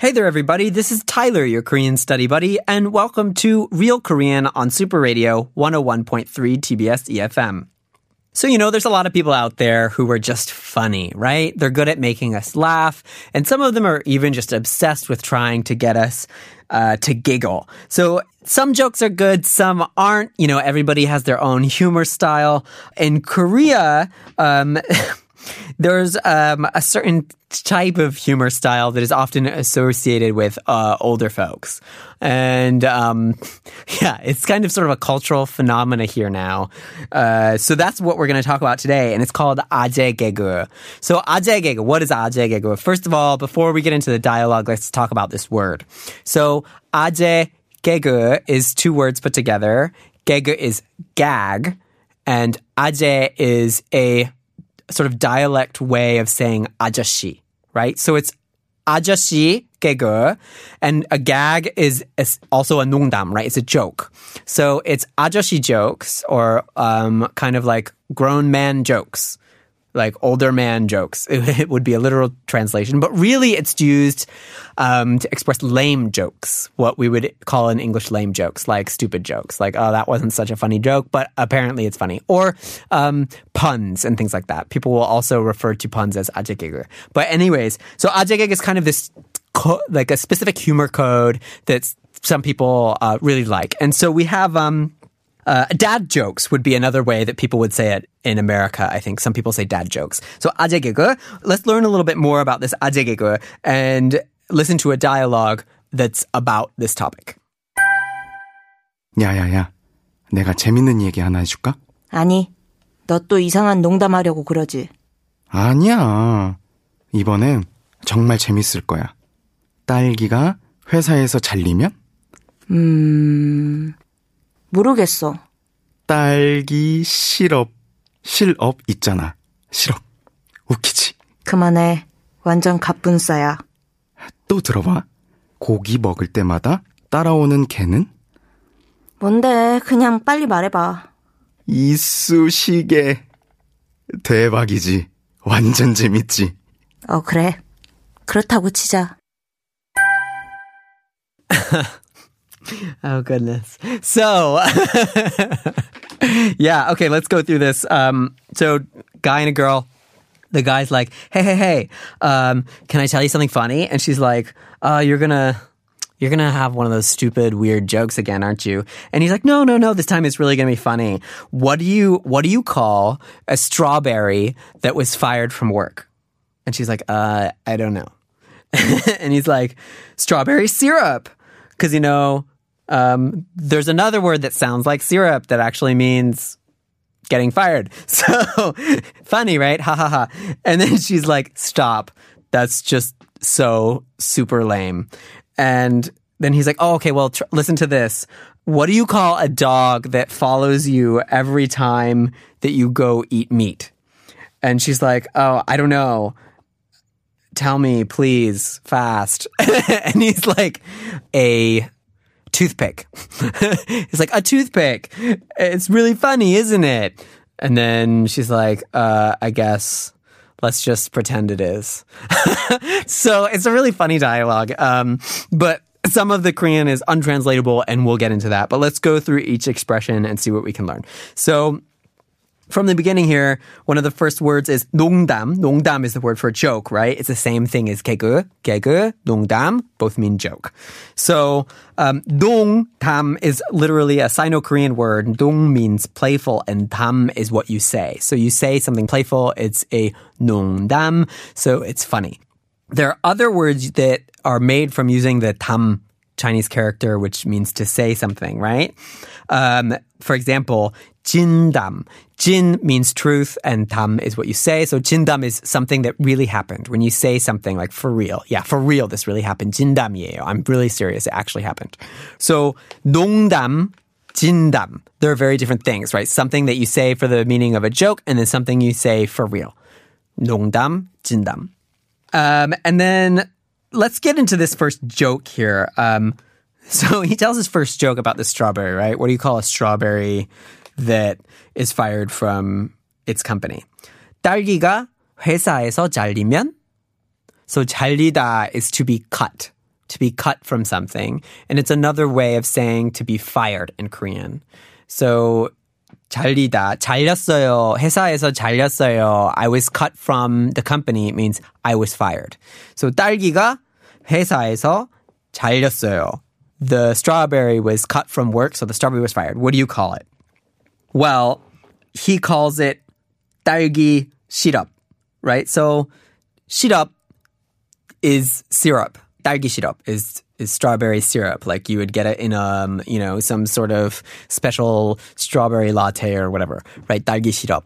Hey there, everybody. This is Tyler, your Korean study buddy, and welcome to Real Korean on Super Radio 101.3 TBS EFM. So, you know, there's a lot of people out there who are just funny, right? They're good at making us laugh, and some of them are even just obsessed with trying to get us uh, to giggle. So, some jokes are good, some aren't. You know, everybody has their own humor style. In Korea, um, there's um, a certain type of humor style that is often associated with uh, older folks. And um, yeah, it's kind of sort of a cultural phenomena here now. Uh, so that's what we're going to talk about today, and it's called aje gegu. So aje gegu, what is aje gegu? First of all, before we get into the dialogue, let's talk about this word. So aje gegu is two words put together. Gegu is gag, and aje is a sort of dialect way of saying ajashi, right? So it's ajashi 개그, and a gag is, is also a 농담, right? It's a joke. So it's ajashi jokes or um, kind of like grown man jokes like older man jokes. It would be a literal translation, but really it's used um, to express lame jokes, what we would call in English lame jokes, like stupid jokes, like, oh, that wasn't such a funny joke, but apparently it's funny. Or um, puns and things like that. People will also refer to puns as ajegege. But anyways, so ajegege is kind of this, co- like a specific humor code that some people uh, really like. And so we have... Um, uh, dad jokes would be another way that people would say it in America. I think some people say dad jokes. So 아재 개그. Let's learn a little bit more about this 아재 개그 and listen to a dialogue that's about this topic. 야야야, 내가 재밌는 얘기 하나 해줄까? 아니, 너 또 이상한 농담하려고 그러지. 아니야. 이번엔 정말 재밌을 거야. 딸기가 회사에서 잘리면? 음, 모르겠어. 딸기 시럽, 실업 있잖아. 시럽. 웃기지? 그만해. 완전 갑분싸야. 또 들어봐. 고기 먹을 때마다 따라오는 개는? 뭔데, 그냥 빨리 말해봐. 이쑤시개. 대박이지. 완전 재밌지. 어, 그래. 그렇다고 치자. Oh goodness. So yeah, okay, let's go through this. Um, so guy and a girl. The guy's like, "Hey, hey, hey, um, can I tell you something funny?" And she's like, "Uh, you're gonna." You're gonna have one of those stupid, weird jokes again, aren't you? And he's like, no, no, no, this time it's really gonna be funny. What do you, what do you call a strawberry that was fired from work? And she's like, uh, I don't know. and he's like, strawberry syrup. Cause you know, um, there's another word that sounds like syrup that actually means getting fired. So funny, right? Ha ha ha. And then she's like, stop. That's just so super lame. And then he's like, oh, okay, well, tr- listen to this. What do you call a dog that follows you every time that you go eat meat? And she's like, oh, I don't know. Tell me, please, fast. and he's like, a toothpick. it's like, a toothpick. It's really funny, isn't it? And then she's like, uh, I guess let's just pretend it is. so it's a really funny dialogue. Um, but some of the Korean is untranslatable and we'll get into that. But let's go through each expression and see what we can learn. So from the beginning here, one of the first words is 농담. 농담 is the word for joke, right? It's the same thing as 개그, 개그, 농담, both mean joke. So, um, 농담 is literally a Sino-Korean word. 동 means playful and 담 is what you say. So you say something playful, it's a 농담, so it's funny. There are other words that are made from using the 담 Chinese character which means to say something, right? Um, for example, jindam. Jin means truth and dam is what you say. So jindam is something that really happened. When you say something like for real, yeah, for real, this really happened. 진담이에요. I'm really serious. It actually happened. So 농담, 진담. They're very different things, right? Something that you say for the meaning of a joke and then something you say for real. 농담, 진담. Um, and then let's get into this first joke here. Um, so he tells his first joke about the strawberry, right? What do you call a strawberry that is fired from its company? 딸기가 회사에서 잘리면? So 잘리다 is to be cut, to be cut from something. And it's another way of saying to be fired in Korean. So 잘리다, 잘렸어요. 회사에서 잘렸어요. I was cut from the company. It means I was fired. So 딸기가 회사에서 잘렸어요. The strawberry was cut from work, so the strawberry was fired. What do you call it? Well, he calls it 딸기 시럽, right? So 시럽 is syrup. 딸기 시럽 is is strawberry syrup. Like you would get it in um, you know, some sort of special strawberry latte or whatever, right? 딸기 시럽.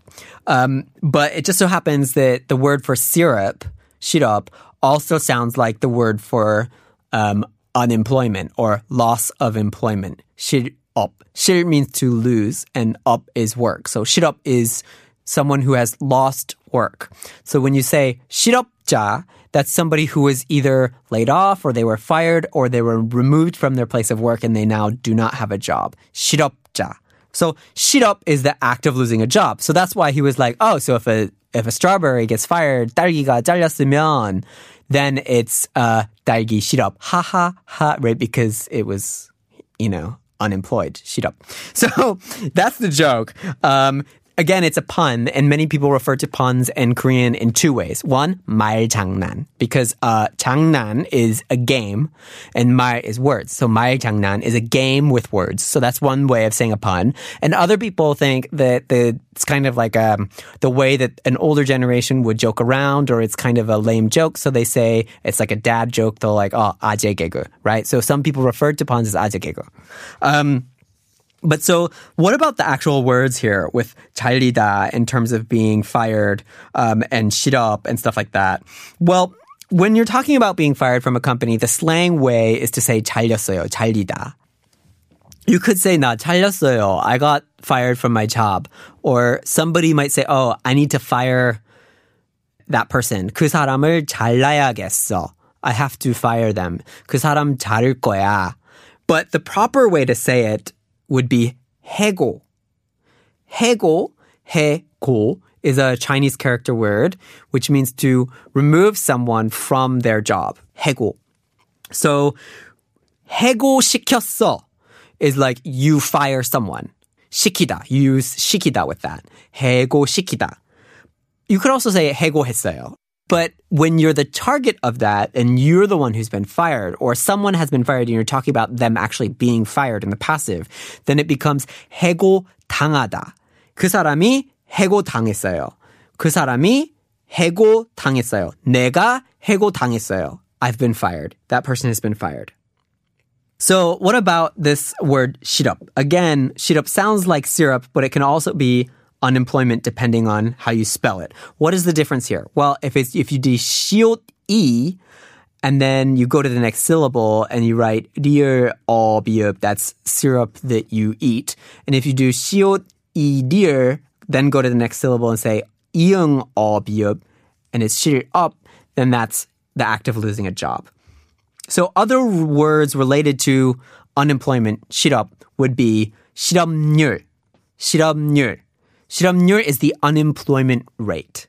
Um, but it just so happens that the word for syrup, 시럽, also sounds like the word for um, unemployment or loss of employment. 실업. 실 means to lose and up is work. So 실업 is someone who has lost work. So when you say 실업자, that's somebody who was either laid off or they were fired or they were removed from their place of work and they now do not have a job. 실업자. So 실업 is the act of losing a job. So that's why he was like, oh, so if a if a strawberry gets fired, 딸기가 잘렸으면, then it's uh, 딸기 시럽. Ha ha ha, right? Because it was, you know, unemployed. 시럽. So that's the joke. Um, again, it's a pun, and many people refer to puns in Korean in two ways. One, 말장난, because uh, 장난 is a game, and 말 is words. So 말장난 is a game with words. So that's one way of saying a pun. And other people think that the, it's kind of like um, the way that an older generation would joke around, or it's kind of a lame joke. So they say it's like a dad joke. They'll like, oh, 아재 개그, right? So some people refer to puns as 아재 개그. Um, but so, what about the actual words here with 잘리다 in terms of being fired um, and 시럽 and stuff like that? Well, when you're talking about being fired from a company, the slang way is to say 잘렸어요, 잘리다. You could say 나 잘렸어요. I got fired from my job. Or somebody might say, oh, I need to fire that person. 그 사람을 잘라야겠어. I have to fire them. 그 사람 자를 거야. But the proper way to say it would be 해고. 해고, 해고 is a Chinese character word, which means to remove someone from their job. 해고. So, 해고 시켰어 is like you fire someone. 시키다. You use 시키다 with that. 해고 시키다. You could also say 해고했어요. But when you're the target of that and you're the one who's been fired or someone has been fired and you're talking about them actually being fired in the passive, then it becomes 해고 당하다. 그 사람이 해고 당했어요. 그 사람이 해고 당했어요. 내가 해고 당했어요. I've been fired. That person has been fired. So what about this word 시럽? Again, 시럽 sounds like syrup, but it can also be unemployment depending on how you spell it. What is the difference here? Well, if it's if you do shield e and then you go to the next syllable and you write dear all biup, that's syrup that you eat. And if you do shield e dear, then go to the next syllable and say iung all biup, and it's shir up, then that's the act of losing a job. So other words related to unemployment, 실업, would be 실업률, 실업률. 실업률 is the unemployment rate.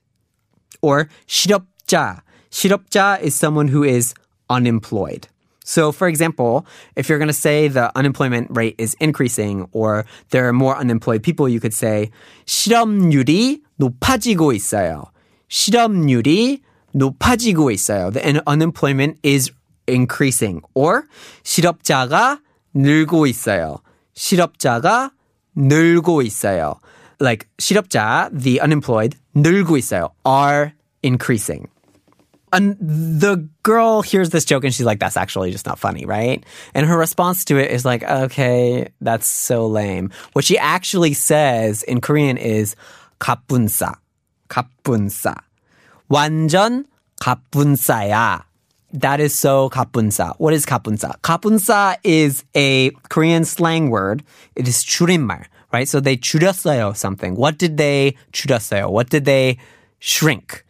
Or 실업자. 실업자 is someone who is unemployed. So, for example, if you're going to say the unemployment rate is increasing or there are more unemployed people, you could say 실업률이 높아지고 있어요. 실업률이 높아지고 있어요. The unemployment is increasing. Or 실업자가 늘고 있어요. 실업자가 늘고 있어요. like 실업자, the unemployed 늘고 있어요. are increasing. And the girl hears this joke and she's like, that's actually just not funny, right? And her response to it is like, okay, that's so lame. What she actually says in Korean is, 갑분싸, 갑분싸. 완전 갑분싸야. That is so 갑분싸. What is 갑분싸? 갑분싸 is a Korean slang word. It is 줄임말 right? So they 줄였어요 something. What did they 줄였어요? What did they shrink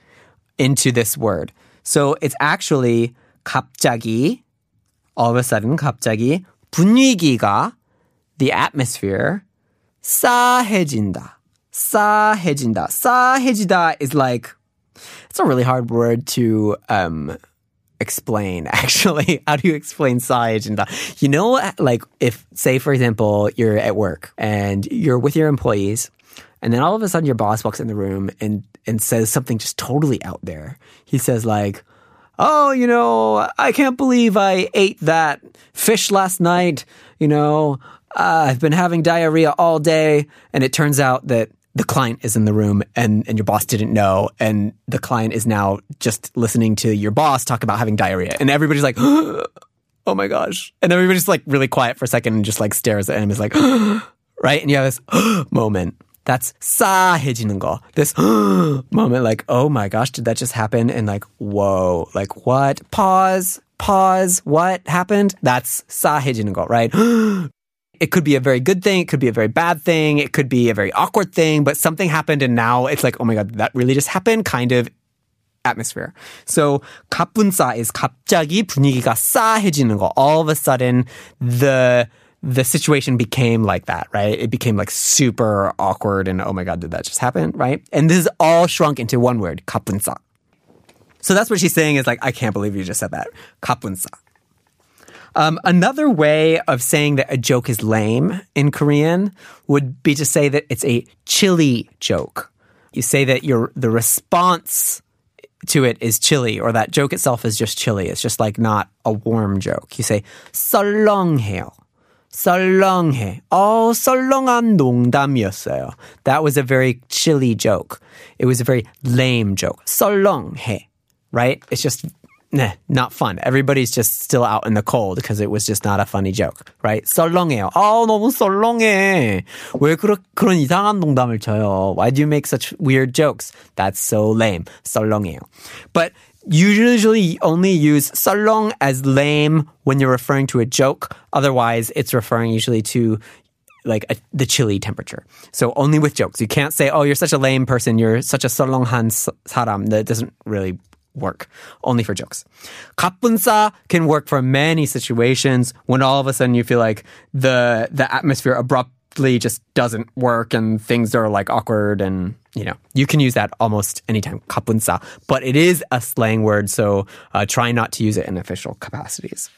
into this word? So it's actually 갑자기, all of a sudden 갑자기 분위기가, the atmosphere, 싸해진다. 싸해진다. 싸해지다 is like, it's a really hard word to um, explain actually. How do you explain sai And you know like if say for example you're at work and you're with your employees and then all of a sudden your boss walks in the room and and says something just totally out there. He says like oh you know i can't believe i ate that fish last night. You know uh, i've been having diarrhea all day. And it turns out that the client is in the room and, and your boss didn't know and the client is now just listening to your boss talk about having diarrhea and everybody's like oh my gosh and everybody's like really quiet for a second and just like stares at him is like right and you have this moment that's 싸해지는 This moment, like, oh my gosh, did that just happen? And like, whoa, like what? Pause, pause, what happened? That's 싸해지는 right? It could be a very good thing. It could be a very bad thing. It could be a very awkward thing, but something happened and now it's like, oh my God, that really just happened kind of atmosphere. So 가뿐싸 is 갑자기 분위기가 싸해지는 거. All of a sudden, the the situation became like that, right? It became like super awkward and oh my god, did that just happen, right? And this is all shrunk into one word, 가뿐싸. So that's what she's saying is like, I can't believe you just said that. 가뿐싸. Um, another way of saying that a joke is lame in Korean would be to say that it's a chilly joke. You say that your the response to it is chilly, or that joke itself is just chilly. It's just like not a warm joke. You say 썰렁해요. 썰렁해. Oh, 썰렁한 농담이었어요. That was a very chilly joke. It was a very lame joke. 썰렁해. Right? It's just nah, not fun. Everybody's just still out in the cold because it was just not a funny joke, right? 썰렁해요. 아, 너무 썰렁해. 왜 그런 그런 이상한 농담을 쳐요? Why do you make such weird jokes? That's so lame. 썰렁해요. But you usually only use 썰렁 as lame when you're referring to a joke. Otherwise, it's referring usually to like a, the chilly temperature. So only with jokes. You can't say, "Oh, you're such a lame person. You're such a 썰렁한 사람." That doesn't really work, only for jokes. Kapunsa can work for many situations when all of a sudden you feel like the the atmosphere abruptly just doesn't work and things are like awkward and you know you can use that almost anytime kapunsa, but it is a slang word, so uh, try not to use it in official capacities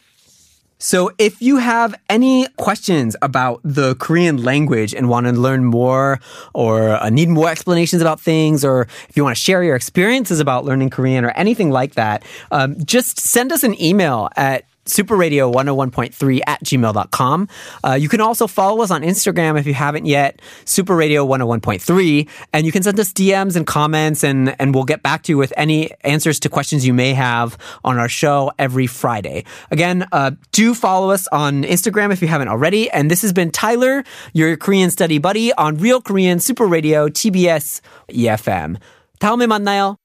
so if you have any questions about the Korean language and want to learn more or uh, need more explanations about things, or if you want to share your experiences about learning Korean or anything like that, um, just send us an email at superradio101.3 at gmail.com. Uh, you can also follow us on Instagram if you haven't yet, superradio101.3. And you can send us DMs and comments and, and we'll get back to you with any answers to questions you may have on our show every Friday. Again, uh, do follow us on Instagram if you haven't already. And this has been Tyler, your Korean study buddy on Real Korean Super Radio TBS EFM. 다음에 만나요.